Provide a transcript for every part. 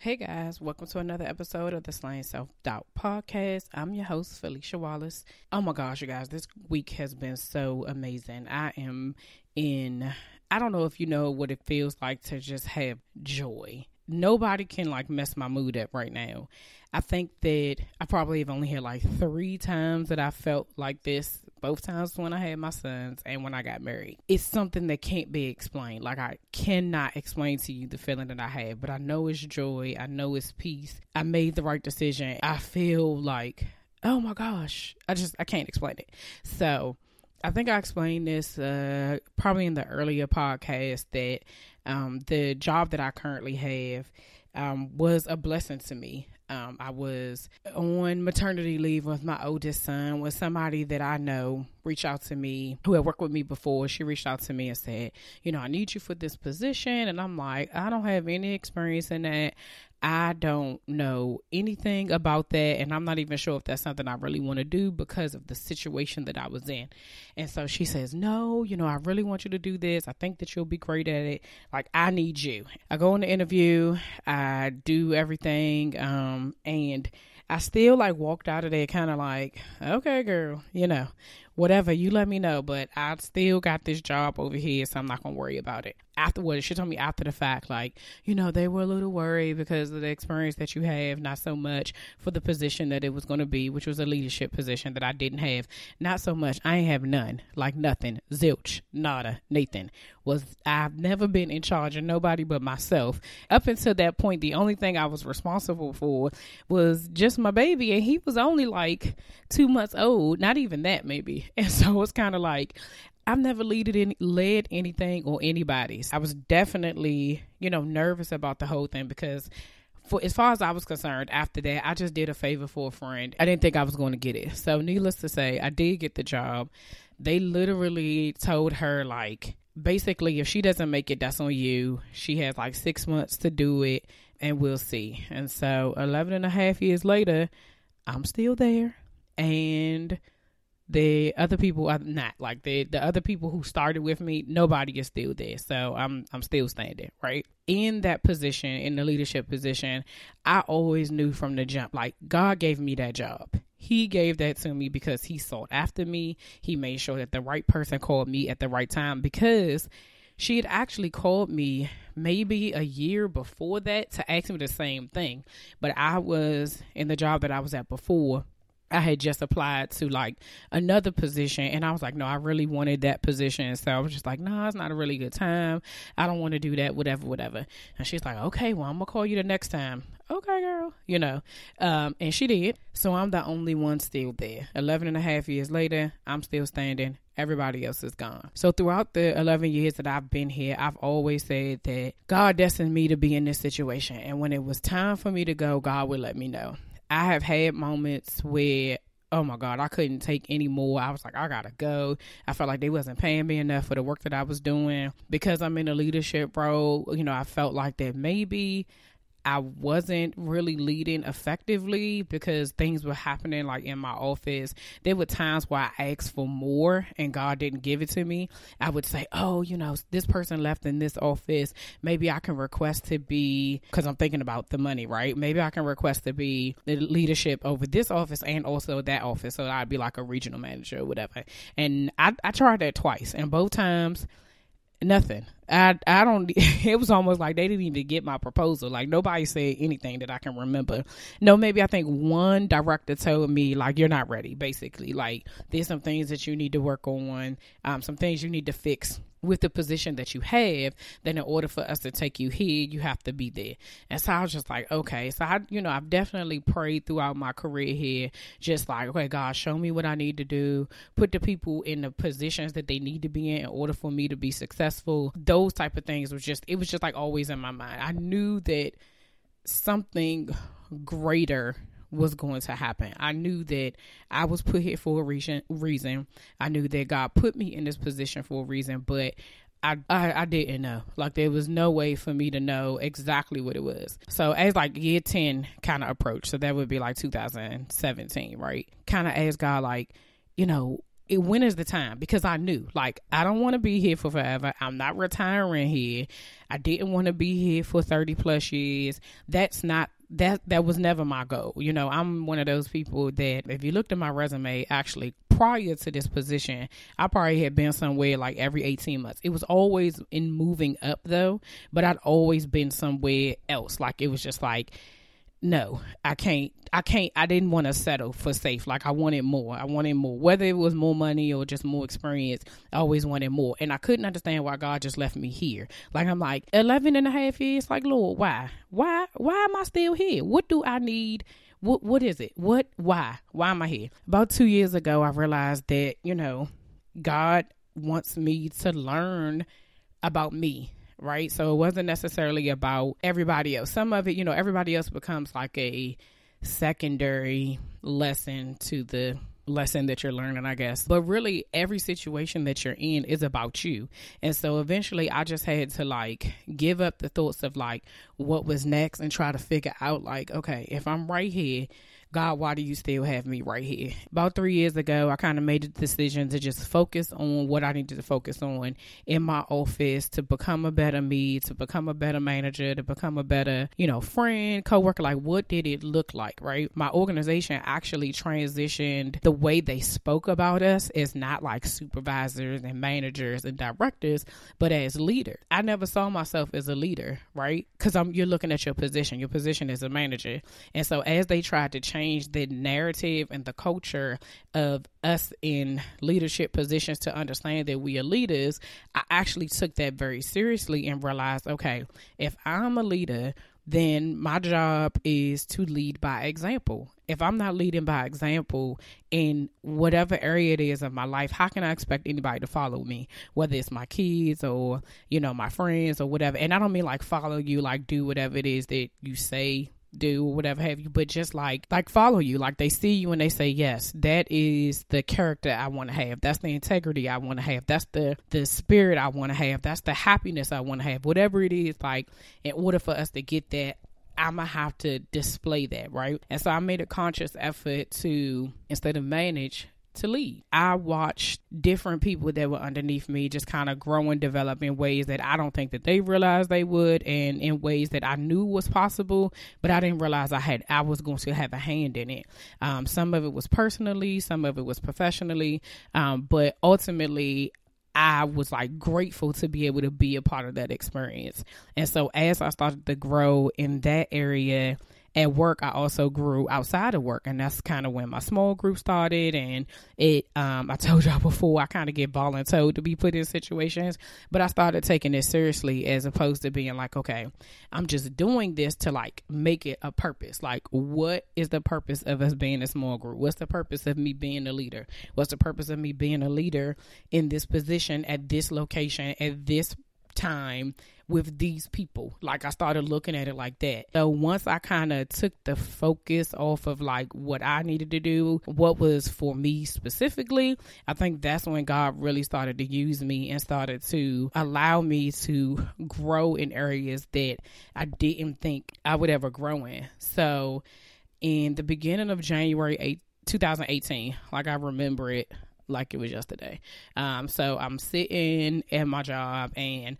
Hey guys, welcome to another episode of the Slaying Self Doubt Podcast. I'm your host, Felicia Wallace. Oh my gosh, you guys, this week has been so amazing. I am in, I don't know if you know what it feels like to just have joy. Nobody can like mess my mood up right now. I think that I probably have only had like three times that I felt like this. Both times when I had my sons and when I got married. It's something that can't be explained. Like I cannot explain to you the feeling that I have, but I know it's joy. I know it's peace. I made the right decision. I feel like, oh my gosh, I just I can't explain it. So I think I explained this uh, probably in the earlier podcast that um, the job that I currently have um, was a blessing to me. Um, I was on maternity leave with my oldest son. with somebody that I know reached out to me, who had worked with me before, she reached out to me and said, "You know, I need you for this position." And I'm like, "I don't have any experience in that. I don't know anything about that, and I'm not even sure if that's something I really want to do because of the situation that I was in. And so she says, No, you know, I really want you to do this. I think that you'll be great at it. Like, I need you. I go on the interview, I do everything, um, and I still like walked out of there kind of like, okay, girl, you know, whatever, you let me know. But I still got this job over here, so I'm not gonna worry about it. Afterwards, she told me after the fact, like, you know, they were a little worried because of the experience that you have, not so much for the position that it was gonna be, which was a leadership position that I didn't have. Not so much. I ain't have none, like nothing, zilch, nada, Nathan. Was I've never been in charge of nobody but myself. Up until that point, the only thing I was responsible for was just my baby, and he was only like two months old, not even that maybe. And so it's kind of like I've never leaded any, led anything or anybody's. I was definitely, you know, nervous about the whole thing because for as far as I was concerned, after that, I just did a favor for a friend. I didn't think I was going to get it. So, needless to say, I did get the job. They literally told her, like, basically, if she doesn't make it, that's on you. She has like six months to do it, and we'll see. And so, 11 and a half years later, I'm still there. And the other people are not like the the other people who started with me nobody is still there. So i'm i'm still standing right? In that position in the leadership position i always knew from the jump like god gave me that job. He gave that to me because he sought after me. He made sure that the right person called me at the right time because she had actually called me maybe a year before that to ask me the same thing. But i was in the job that i was at before I had just applied to like another position and I was like, no, I really wanted that position. So I was just like, no, nah, it's not a really good time. I don't want to do that, whatever, whatever. And she's like, okay, well, I'm going to call you the next time. Okay, girl, you know. Um, and she did. So I'm the only one still there. 11 and a half years later, I'm still standing. Everybody else is gone. So throughout the 11 years that I've been here, I've always said that God destined me to be in this situation. And when it was time for me to go, God would let me know. I have had moments where oh my god i couldn't take any more. I was like i gotta go. I felt like they wasn't paying me enough for the work that i was doing. Because i'm in a leadership role you know i felt like that maybe I wasn't really leading effectively because things were happening like in my office. There were times where I asked for more and God didn't give it to me. I would say, Oh, you know, this person left in this office. Maybe I can request to be, because I'm thinking about the money, right? Maybe I can request to be the leadership over this office and also that office. So I'd be like a regional manager or whatever. And I, I tried that twice, and both times, nothing. I I don't. It was almost like they didn't even get my proposal. Like nobody said anything that I can remember. No, maybe I think one director told me like you're not ready. Basically, like there's some things that you need to work on, um, some things you need to fix with the position that you have, then in order for us to take you here, you have to be there. And so I was just like, okay. So I, you know, I've definitely prayed throughout my career here, just like, okay, God, show me what I need to do, put the people in the positions that they need to be in in order for me to be successful. Those type of things was just, it was just like always in my mind. I knew that something greater was going to happen. I knew that I was put here for a reason. Reason. I knew that God put me in this position for a reason, but I, I, I didn't know. Like there was no way for me to know exactly what it was. So as like year ten kind of approach, so that would be like 2017, right? Kind of asked God like, you know, it, when is the time? Because I knew, like, I don't want to be here for forever. I'm not retiring here. I didn't want to be here for 30 plus years. That's not that that was never my goal. You know, I'm one of those people that if you looked at my resume, actually prior to this position, I probably had been somewhere like every 18 months. It was always in moving up though, but I'd always been somewhere else. Like it was just like no, I can't. I can't. I didn't want to settle for safe. Like I wanted more. I wanted more. Whether it was more money or just more experience, I always wanted more. And I couldn't understand why God just left me here. Like I'm like 11 and a half years. Like Lord, why? Why? Why am I still here? What do I need? What What is it? What? Why? Why am I here? About two years ago, I realized that you know, God wants me to learn about me right? So it wasn't necessarily about everybody else. Some of it, you know, everybody else becomes like a secondary lesson to the lesson that you're learning, I guess. But really, every situation that you're in is about you. And so eventually, I just had to like give up the thoughts of like what was next and try to figure out, like, okay, if I'm right here, God, why do you still have me right here? About three years ago, I kind of made the decision to just focus on what I needed to focus on in my office to become a better me, to become a better manager, to become a better, you know, friend, coworker. Like, what did it look like, right? My organization actually transitioned the way they spoke about us is not like supervisors and managers and directors, but as leaders. I never saw myself as a leader, right? Because I'm you're looking at your position. Your position is a manager, and so as they tried to change change the narrative and the culture of us in leadership positions to understand that we are leaders, I actually took that very seriously and realized, okay, if I'm a leader, then my job is to lead by example. If I'm not leading by example in whatever area it is of my life, how can I expect anybody to follow me? Whether it's my kids or, you know, my friends or whatever. And I don't mean like follow you, like do whatever it is that you say do or whatever have you but just like like follow you. Like they see you and they say yes that is the character i want to have. That's the integrity i want to have. That's the the spirit i want to have. That's the happiness i want to have. Whatever it is like in order for us to get that I'm gonna have to display that, right? And so I made a conscious effort to, instead of manage, to lead. I watched different people that were underneath me just kind of grow and develop in ways that I don't think that they realized they would and in ways that I knew was possible, but I didn't realize I had I was going to have a hand in it. Um, some of it was personally, some of it was professionally, um, but ultimately I was like grateful to be able to be a part of that experience. And so as I started to grow in that area, at work i also grew outside of work and that's kind of when my small group started and it um, i told y'all before i kind of get volunteered to be put in situations but i started taking it seriously as opposed to being like okay i'm just doing this to like make it a purpose. Like what is the purpose of us being a small group? What's the purpose of me being a leader? What's the purpose of me being a leader in this position at this location at this time with these people. Like I started looking at it like that. So once I kind of took the focus off of like what I needed to do, what was for me specifically, I think that's when God really started to use me and started to allow me to grow in areas that I didn't think I would ever grow in. So in the beginning of January 8, 2018, like I remember it like it was yesterday. Um, so I'm sitting at my job and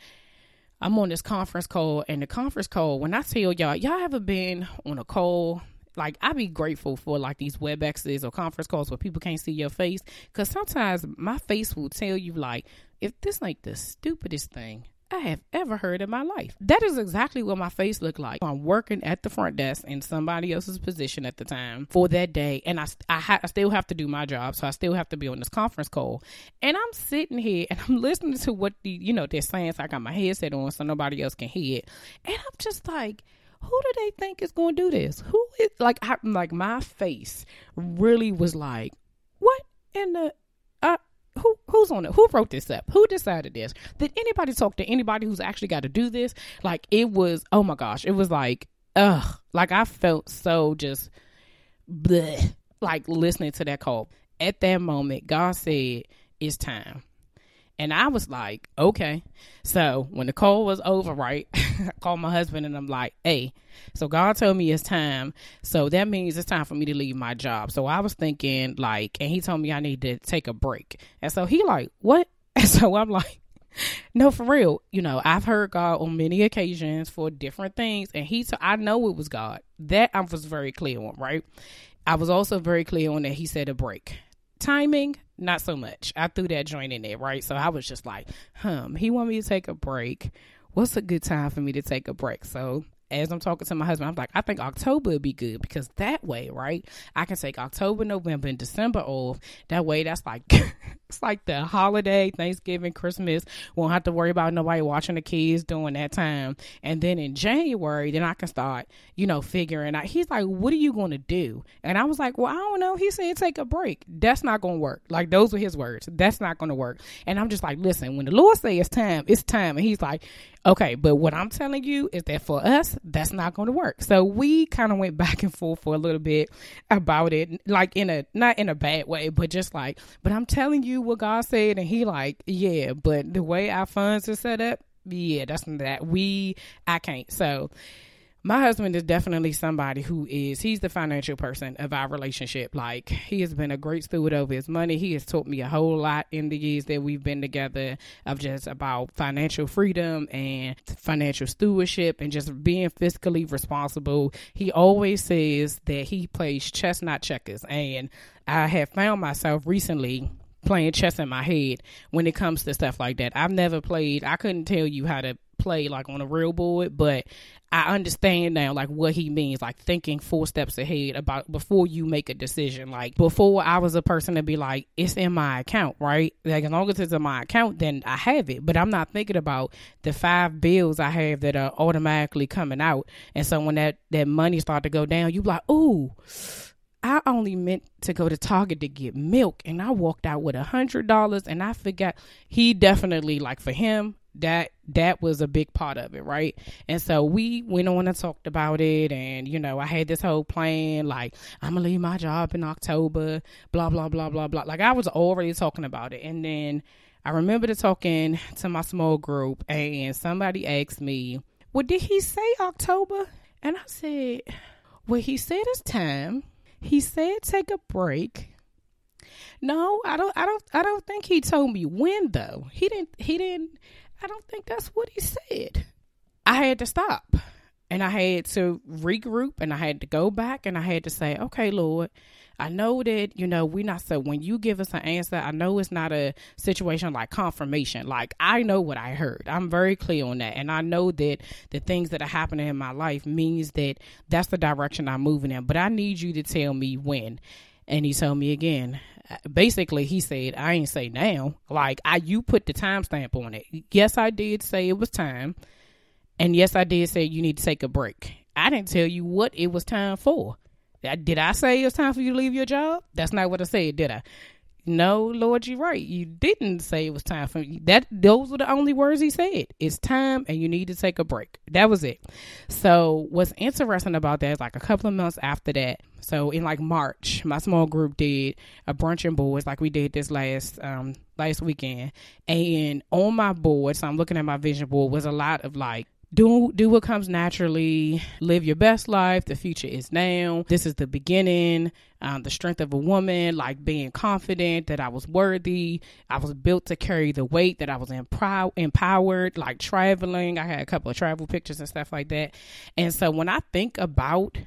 I'm on this conference call, and the conference call, when I tell y'all, y'all ever been on a call like I'd be grateful for like these WebExes or conference calls where people can't see your face because sometimes my face will tell you like if this ain't the stupidest thing I have ever heard in my life. That is exactly what my face looked like. I'm working at the front desk in somebody else's position at the time for that day, and I I, ha- I still have to do my job, so I still have to be on this conference call. And I'm sitting here and I'm listening to what the you know they're saying. So I got my headset on so nobody else can hear it, and I'm just like who do they think is going to do this? Who is like I, like my face really was like, what in the who who's on it? Who wrote this up? Who decided this? Did anybody talk to anybody who's actually got to do this? Like it was oh my gosh, it was like ugh, like I felt so just bleh, like listening to that call. At that moment, God said, "It's time." And I was like, okay. So when the call was over, right, I called my husband and I'm like, hey, so God told me it's time. So that means it's time for me to leave my job. So I was thinking like, and he told me I need to take a break. And so he like, what? And so I'm like, no, for real. You know, I've heard God on many occasions for different things. And he, t- I know it was God. That I was very clear on, right? I was also very clear on that he said a break. Timing, not so much. I threw that joint in there, right? So I was just like, hmm, he want me to take a break. What's a good time for me to take a break? So as I'm talking to my husband, I'm like, I think October would be good because that way, right? I can take October, November, and December off. That way, that's like it's like the holiday, Thanksgiving, Christmas. Won't have to worry about nobody watching the kids during that time. And then in January, then I can start, you know, figuring out. He's like, "What are you going to do?" And I was like, "Well, I don't know." He said, "Take a break." That's not going to work. Like those were his words. That's not going to work. And I'm just like, "Listen, when the Lord says it's time, it's time." And he's like, Okay, but what I'm telling you is that for us, that's not going to work. So we kind of went back and forth for a little bit about it, like in a not in a bad way, but just like, but I'm telling you what God said, and He like, yeah, but the way our funds are set up, yeah, that's that we I can't. So my husband is definitely somebody who is he's the financial person of our relationship. Like he has been a great steward of his money. He has taught me a whole lot in the years that we've been together of just about financial freedom and financial stewardship and just being fiscally responsible. He always says that he plays chess not checkers. And i have found myself recently playing chess in my head when it comes to stuff like that. I've never played, I couldn't tell you how to play like on a real board, but I understand now like what he means, like thinking four steps ahead about before you make a decision. Like before I was a person to be like, it's in my account, right? Like as long as it's in my account, then I have it. But I'm not thinking about the five bills I have that are automatically coming out. And so when that, that money start to go down, you like, ooh, I only meant to go to Target to get milk and I walked out with a hundred dollars and I forgot he definitely like for him that that was a big part of it right? And so we went on and talked about it and you know i had this whole plan like i'm gonna leave my job in october blah blah blah blah blah. Like i was already talking about it. And then i remember talking to my small group and somebody asked me well did he say october? And i said well he said it's time. He said take a break. No, I don't I don't I don't think he told me when though. He didn't he didn't I don't think that's what he said. I had to stop and I had to regroup and I had to go back and I had to say, okay, Lord, I know that, you know, we're not so when you give us an answer, I know it's not a situation like confirmation. Like I know what I heard. I'm very clear on that. And I know that the things that are happening in my life means that that's the direction I'm moving in. But I need you to tell me when. And he told me again, basically he said i ain't say now. Like i you put the timestamp on it. Yes i did say it was time and yes i did say you need to take a break. I didn't tell you what it was time for. Did i say it was time for you to leave your job? That's not what i said did i no, Lord, you're right. You didn't say it was time for me. That those were the only words he said. It's time and you need to take a break. That was it. So what's interesting about that is like a couple of months after that, so in like March, my small group did a brunch and boards like we did this last um last weekend. And on my board, so I'm looking at my vision board, was a lot of like do do what comes naturally. Live your best life. The future is now. This is the beginning um, the strength of a woman like being confident that i was worthy. I was built to carry the weight that i was empow- empowered like traveling. I had a couple of travel pictures and stuff like that. And so when i think about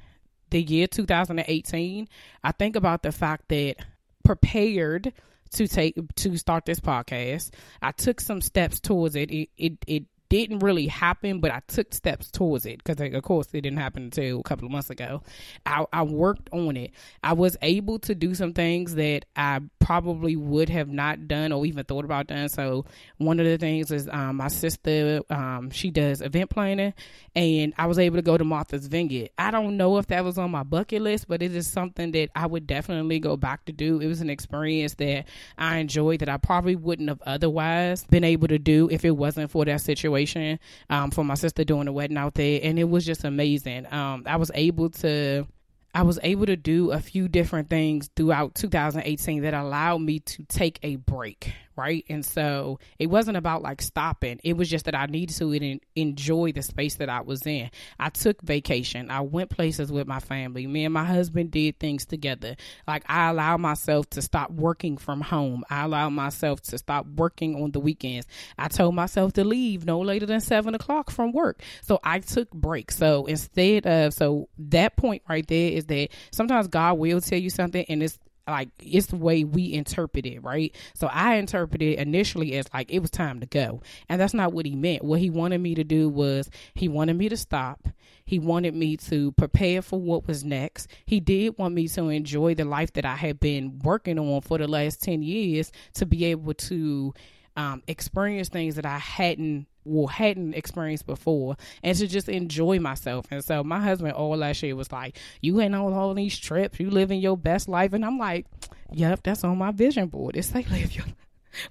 the year 2018, I think about the fact that prepared to take to start this podcast. I took some steps towards it. It it, it didn't really happen, but I took steps towards it because, of course, it didn't happen until a couple of months ago. I, I worked on it. I was able to do some things that I probably would have not done or even thought about doing. So, one of the things is um, my sister, um, she does event planning, and I was able to go to Martha's Vineyard. I don't know if that was on my bucket list, but it is something that I would definitely go back to do. It was an experience that I enjoyed that I probably wouldn't have otherwise been able to do if it wasn't for that situation um, for my sister doing the wedding out there, and it was just amazing. Um, I was able to. I was able to do a few different things throughout 2018 that allowed me to take a break right? And so it wasn't about like stopping. It was just that I needed to enjoy the space that I was in. I took vacation. I went places with my family. Me and my husband did things together. Like I allowed myself to stop working from home. I allowed myself to stop working on the weekends. I told myself to leave no later than seven o'clock from work. So I took breaks. So instead of so that point right there is that sometimes God will tell you something and it's like it's the way we interpret it, right? So I interpreted initially as like it was time to go. And that's not what he meant. What he wanted me to do was he wanted me to stop. He wanted me to prepare for what was next. He did want me to enjoy the life that I had been working on for the last 10 years to be able to um, experience things that I hadn't well hadn't experienced before and to just enjoy myself. And so my husband all last year was like you ain't on all these trips. You living your best life. And i'm like yep that's on my vision board. It's like live your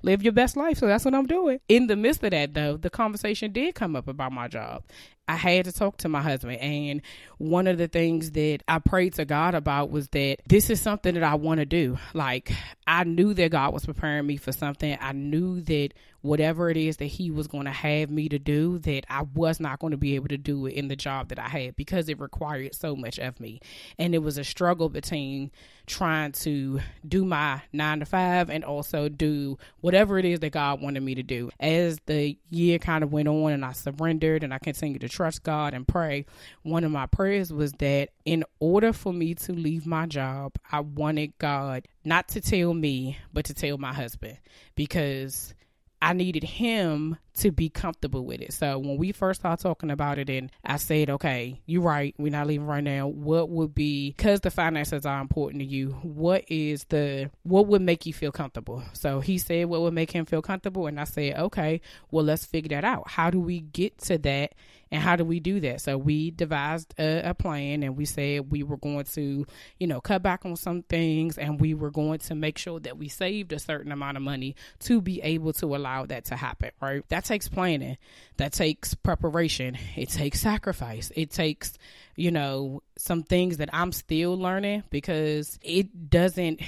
live your best life. So that's what i'm doing. In the midst of that though the conversation did come up about my job I had to talk to my husband. And one of the things that I prayed to God about was that this is something that I want to do. Like, I knew that God was preparing me for something. I knew that whatever it is that He was going to have me to do, that I was not going to be able to do it in the job that I had because it required so much of me. And it was a struggle between trying to do my nine to five and also do whatever it is that God wanted me to do. As the year kind of went on and I surrendered and I continued to trust God and pray, one of my prayers was that in order for me to leave my job, I wanted God not to tell me, but to tell my husband because I needed him to be comfortable with it. So when we first started talking about it, and I said, okay, you're right, we're not leaving right now. What would be, because the finances are important to you, what is the, what would make you feel comfortable? So he said, what would make him feel comfortable? And I said, okay, well, let's figure that out. How do we get to that? And how do we do that? So we devised a, a, plan and we said we were going to, you know, cut back on some things and we were going to make sure that we saved a certain amount of money to be able to allow that to happen, right? That takes planning, that takes preparation, it takes sacrifice, it takes, you know, some things that I'm still learning because it doesn't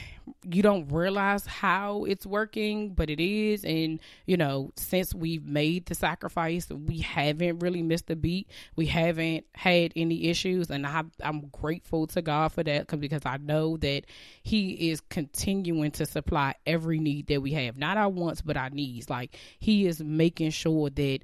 you don't realize how it's working, but it is. And, you know, since we've made the sacrifice, we haven't really missed a beat. We haven't had any issues. And I, I'm grateful to God for that because I know that He is continuing to supply every need that we have. Not our wants, but our needs. Like, He is making sure that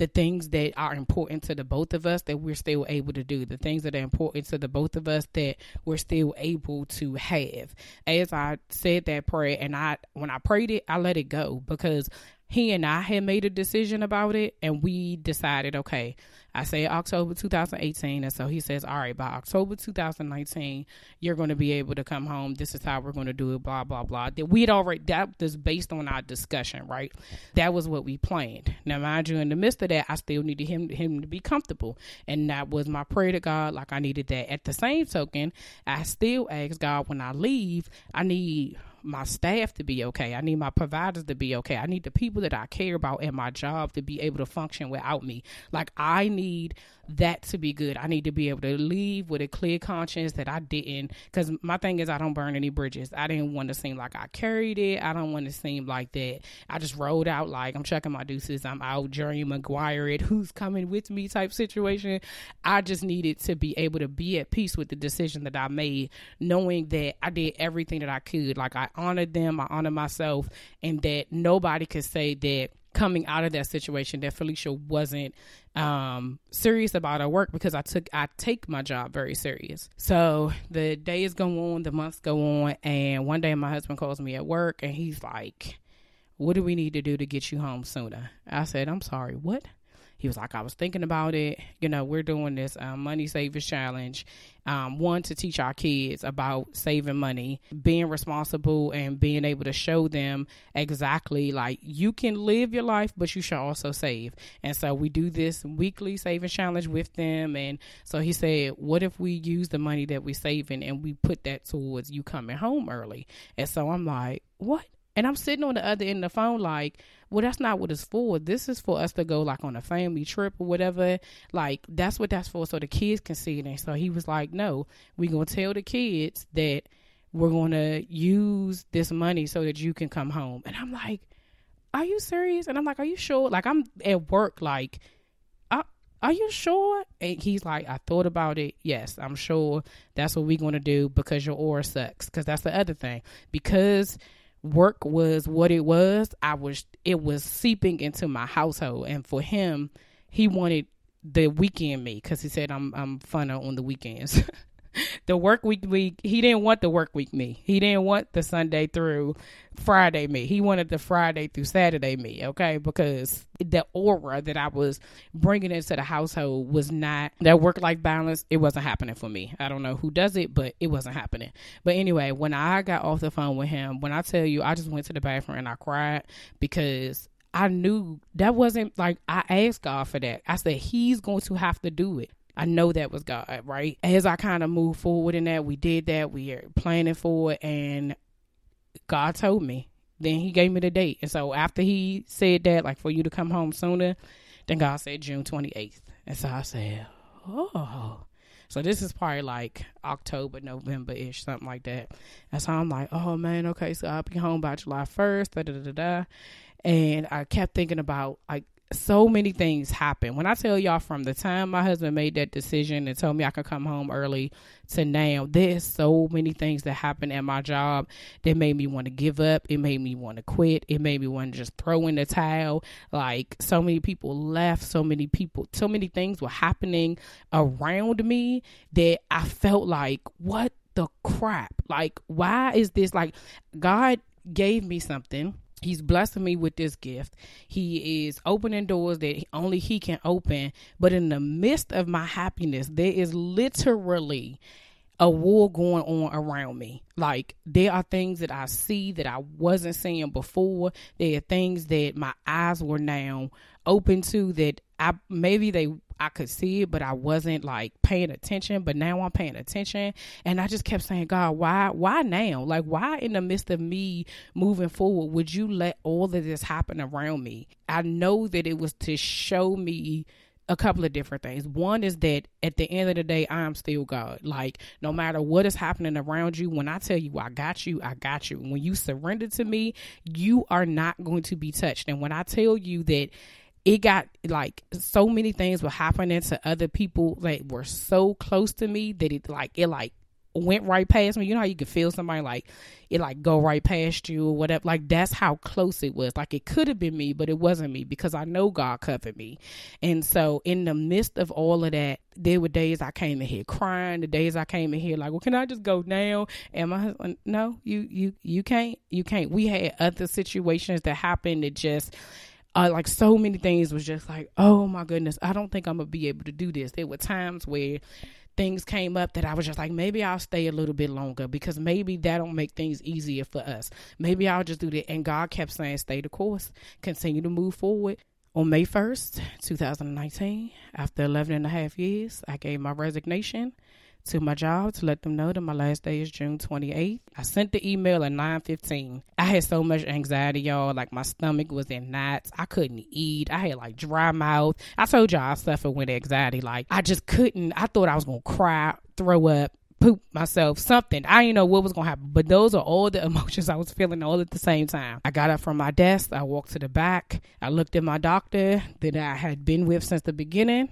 the things that are important to the both of us that we're still able to do, the things that are important to the both of us that we're still able to have. As I said that prayer, and I when I prayed it, I let it go because he and I had made a decision about it, and we decided, okay, I say October 2018, and so he says, all right, by October 2019, you're going to be able to come home. This is how we're going to do it. Blah blah blah. That we had already that was based on our discussion, right? That was what we planned. Now, mind you, in the midst of that, I still needed him him to be comfortable, and that was my prayer to God. Like I needed that. At the same token, I still asked God when I leave, I need my staff to be okay. I need my providers to be okay. I need the people that I care about at my job to be able to function without me. Like I need that to be good. I need to be able to leave with a clear conscience that I didn't. Because my thing is, I don't burn any bridges. I didn't want to seem like I carried it. I don't want to seem like that. I just rolled out like I'm checking my deuces. I'm out Jerry Maguire it. Who's coming with me type situation. I just needed to be able to be at peace with the decision that I made, knowing that I did everything that I could. Like I honored them, I honored myself, and that nobody could say that coming out of that situation that Felicia wasn't um, serious about her work because I took I take my job very serious. So the days go on, the months go on, and one day my husband calls me at work and he's like, "What do we need to do to get you home sooner?" I said, "I'm sorry, what?" He was like, I was thinking about it. You know, we're doing this um, money savers challenge. Um, one to teach our kids about saving money, being responsible, and being able to show them exactly like you can live your life, but you should also save. And so we do this weekly saving challenge with them. And so he said, What if we use the money that we're saving and we put that towards you coming home early? And so I'm like, What? And I'm sitting on the other end of the phone, like, well, that's not what it's for. This is for us to go like on a family trip or whatever. Like, that's what that's for, so the kids can see it. And so he was like, no, we're going to tell the kids that we're going to use this money so that you can come home. And I'm like, are you serious? And I'm like, are you sure? Like, I'm at work, like, uh, are you sure? And he's like, I thought about it. Yes, I'm sure that's what we're going to do because your aura sucks. Because that's the other thing. Because work was what it was, I was it was seeping into my household. And for him, he wanted the weekend me because he said I'm I'm funner on the weekends. the work week week he didn't want the work week me. He didn't want the sunday through friday me. He wanted the friday through saturday me okay? Because the aura that i was bringing into the household was not that work life balance it wasn't happening for me. I don't know who does it but it wasn't happening. But anyway when i got off the phone with him when i tell you i just went to the bathroom and i cried because I knew that wasn't like I asked God for that. I said He's going to have to do it. I know that was God, right? As I kind of moved forward in that, we did that. We are planning for it, and God told me. Then He gave me the date, and so after He said that, like for you to come home sooner, then God said June twenty eighth, and so I said, oh. So this is probably like October, November ish, something like that. And so I'm like, oh man, okay, so I'll be home by July 1st, da da da da. And I kept thinking about like so many things happen. When I tell y'all from the time my husband made that decision and told me I could come home early to now, there's so many things that happened at my job that made me want to give up. It made me want to quit. It made me want to just throw in the towel. Like so many people left, so many people, so many things were happening around me that I felt like, what the crap? Like, why is this like God gave me something? He's blessing me with this gift. He is opening doors that only He can open. But in the midst of my happiness, there is literally a war going on around me. Like there are things that I see that I wasn't seeing before. There are things that my eyes were now open to that I maybe they I could see it, but I wasn't like paying attention. But now I'm paying attention, and I just kept saying, God, why, why now? Like, why in the midst of me moving forward would you let all of this happen around me? I know that it was to show me a couple of different things. One is that at the end of the day, I'm still God. Like, no matter what is happening around you, when I tell you I got you, I got you. When you surrender to me, you are not going to be touched. And when I tell you that it got like so many things were happening to other people that were so close to me that it like it like went right past me. You know how you can feel somebody like it like go right past you or whatever. Like that's how close it was. Like it could have been me, but it wasn't me because I know God covered me. And so in the midst of all of that, there were days I came in here crying. The days I came in here like, well, can I just go now? And my husband, no, you you you can't. You can't. We had other situations that happened that just uh, like so many things was just like, oh my goodness, I don't think I'm gonna be able to do this. There were times where things came up that I was just like, maybe I'll stay a little bit longer because maybe that'll make things easier for us. Maybe I'll just do that. And God kept saying, stay the course, continue to move forward. On May 1st, 2019, after 11 and a half years, I gave my resignation to my job to let them know that my last day is June 28th. I sent the email at 9:15. I had so much anxiety, y'all. Like my stomach was in knots. I couldn't eat. I had like dry mouth. I told y'all I suffer with anxiety. Like I just couldn't. I thought I was gonna cry, throw up, poop myself, something. I didn't know what was to happen, but those are all the emotions I was feeling all at the same time. I got up from my desk. I walked to the back. I looked at my doctor that I had been with since the beginning.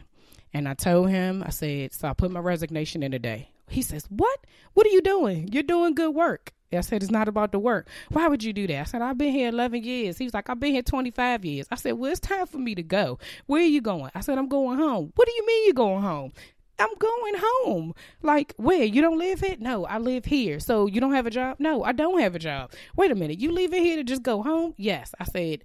And I told him, I said, so I put my resignation in today. He says, What? What are you doing? You're doing good work. I said, it's not about the work. Why would you do that? I said, I've been here 11 years. He was like, I've been here 25 years. I said, well, it's time for me to go. Where are you going? I said, I'm going home. What do you mean you're going home? I'm going home. Like, where? You don't live here? No, I live here. So you don't have a job? No, I don't have a job. Wait a minute. You leaving here to just go home? Yes. I said,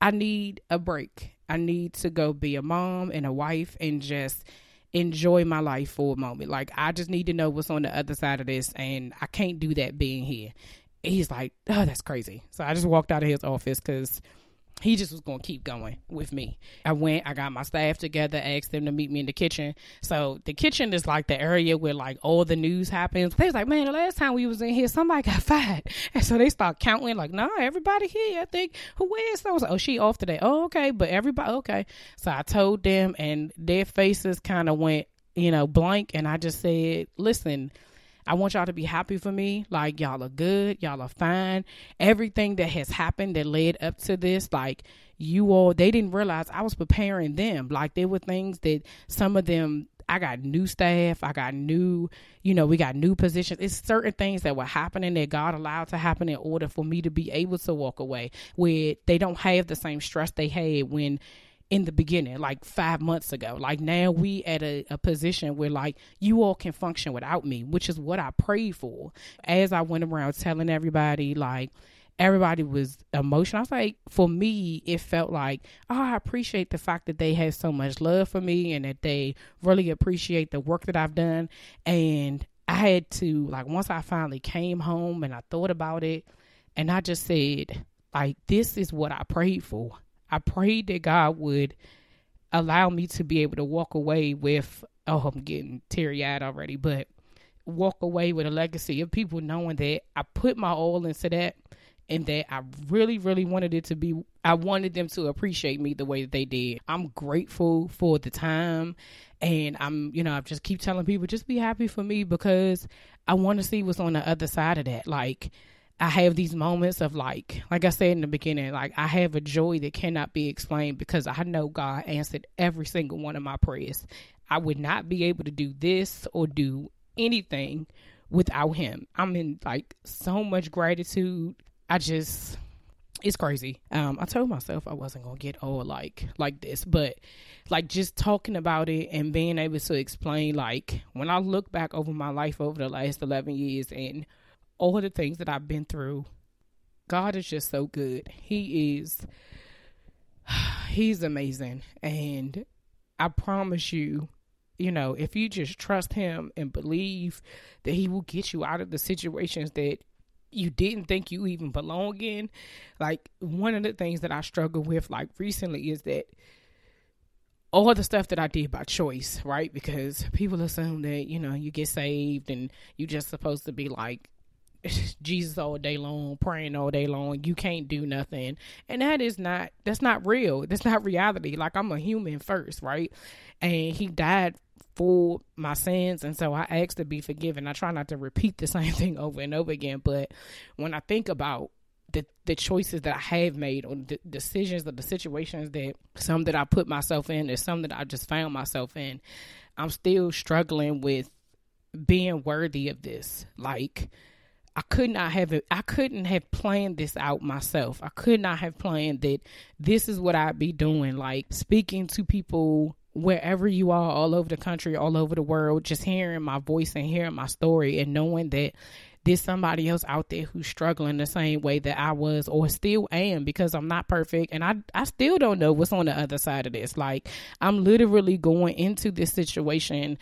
I need a break. I need to go be a mom and a wife and just enjoy my life for a moment. Like, I just need to know what's on the other side of this, and I can't do that being here. he's like, oh, that's crazy. So I just walked out of his office because he just was going to keep going with me. I went, I got my staff together, asked them to meet me in the kitchen. So the kitchen is like the area where like all the news happens. They was like, man, the last time we was in here, somebody got fired. And so they start counting like, nah, everybody here, I think, who is so? oh, she off today. Oh, okay. But everybody, okay. So I told them and their faces kind of went, you know, blank. And I just said, listen, I want y'all to be happy for me. Like, y'all are good. Y'all are fine. Everything that has happened that led up to this, like, you all, they didn't realize I was preparing them. Like, there were things that some of them, I got new staff. I got new, you know, we got new positions. It's certain things that were happening that God allowed to happen in order for me to be able to walk away where they don't have the same stress they had when in the beginning, like five months ago. Like now we at a, a, position where like you all can function without me, which is what I prayed for. As I went around telling everybody, like everybody was emotional. I was like, for me, it felt like, oh, I appreciate the fact that they have so much love for me and that they really appreciate the work that I've done. And I had to like once I finally came home and I thought about it and I just said, like, this is what I prayed for I prayed that God would allow me to be able to walk away with, oh, I'm getting teary eyed already, but walk away with a legacy of people knowing that I put my all into that and that I really, really wanted it to be, I wanted them to appreciate me the way that they did. I'm grateful for the time. And I'm, you know, I just keep telling people, just be happy for me because I want to see what's on the other side of that. Like, I have these moments of like, like I said in the beginning, like I have a joy that cannot be explained because I know God answered every single one of my prayers. I would not be able to do this or do anything without Him. I'm in like so much gratitude. I just, it's crazy. Um, I told myself I wasn't gonna get old like like this, but like just talking about it and being able to explain, like when I look back over my life over the last eleven years and all the things that I've been through. God is just so good. He is he's amazing and I promise you, you know, if you just trust him and believe that he will get you out of the situations that you didn't think you even belong in. Like one of the things that I struggle with like recently is that all the stuff that I did by choice, right? Because people assume that, you know, you get saved and you're just supposed to be like Jesus all day long, praying all day long. You can't do nothing. And that is not that's not real. That's not reality. Like I'm a human first, right? And he died for my sins and so I ask to be forgiven. I try not to repeat the same thing over and over again, but when I think about the the choices that I have made or the decisions or the situations that some that I put myself in and some that I just found myself in, I'm still struggling with being worthy of this. Like I could not have. I couldn't have planned this out myself. I could not have planned that this is what I'd be doing, like speaking to people wherever you are, all over the country, all over the world, just hearing my voice and hearing my story and knowing that there's somebody else out there who's struggling the same way that I was or still am because I'm not perfect and I I still don't know what's on the other side of this. Like I'm literally going into this situation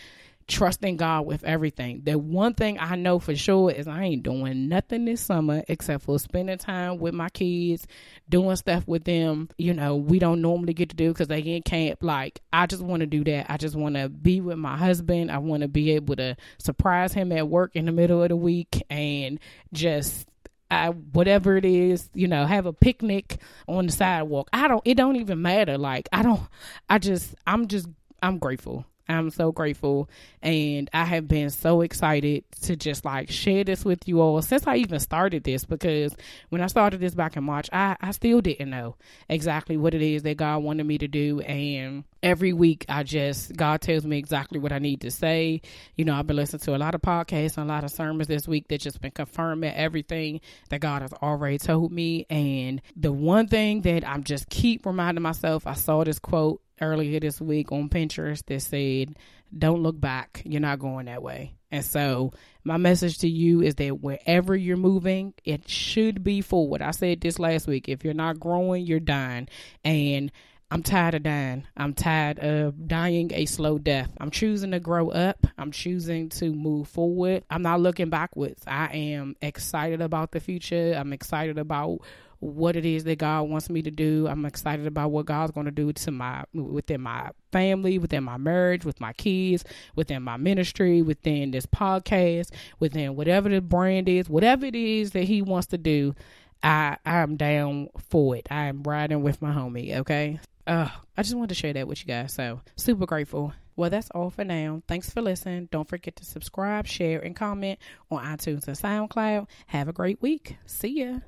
trusting God with everything. The one thing I know for sure is I ain't doing nothing this summer except for spending time with my kids, doing stuff with them. You know, we don't normally get to do because they in camp. Like, I just want to do that. I just want to be with my husband. I want to be able to surprise him at work in the middle of the week and just I, whatever it is, you know, have a picnic on the sidewalk. I don't, it don't even matter. Like, I don't, I just, I'm just, I'm grateful. I'm so grateful. And I have been so excited to just like share this with you all since I even started this because when I started this back in March, I, I still didn't know exactly what it is that God wanted me to do. And every week I just, God tells me exactly what I need to say. You know, I've been listening to a lot of podcasts and a lot of sermons this week that just been confirming everything that God has already told me. And the one thing that I'm just keep reminding myself, I saw this quote earlier this week on Pinterest that said, Don't look back. You're not going that way. And so, my message to you is that wherever you're moving, it should be forward. I said this last week if you're not growing, you're dying. And I'm tired of dying. I'm tired of dying a slow death. I'm choosing to grow up. I'm choosing to move forward. I'm not looking backwards. I am excited about the future. I'm excited about what it is that God wants me to do. I'm excited about what God's going to do to my within my family, within my marriage, with my kids, within my ministry, within this podcast, within whatever the brand is, whatever it is that He wants to do. I I'm down for it. I am riding with my homie. Okay. Uh, I just wanted to share that with you guys. So super grateful. Well, that's all for now. Thanks for listening. Don't forget to subscribe, share, and comment on iTunes and SoundCloud. Have a great week. See ya.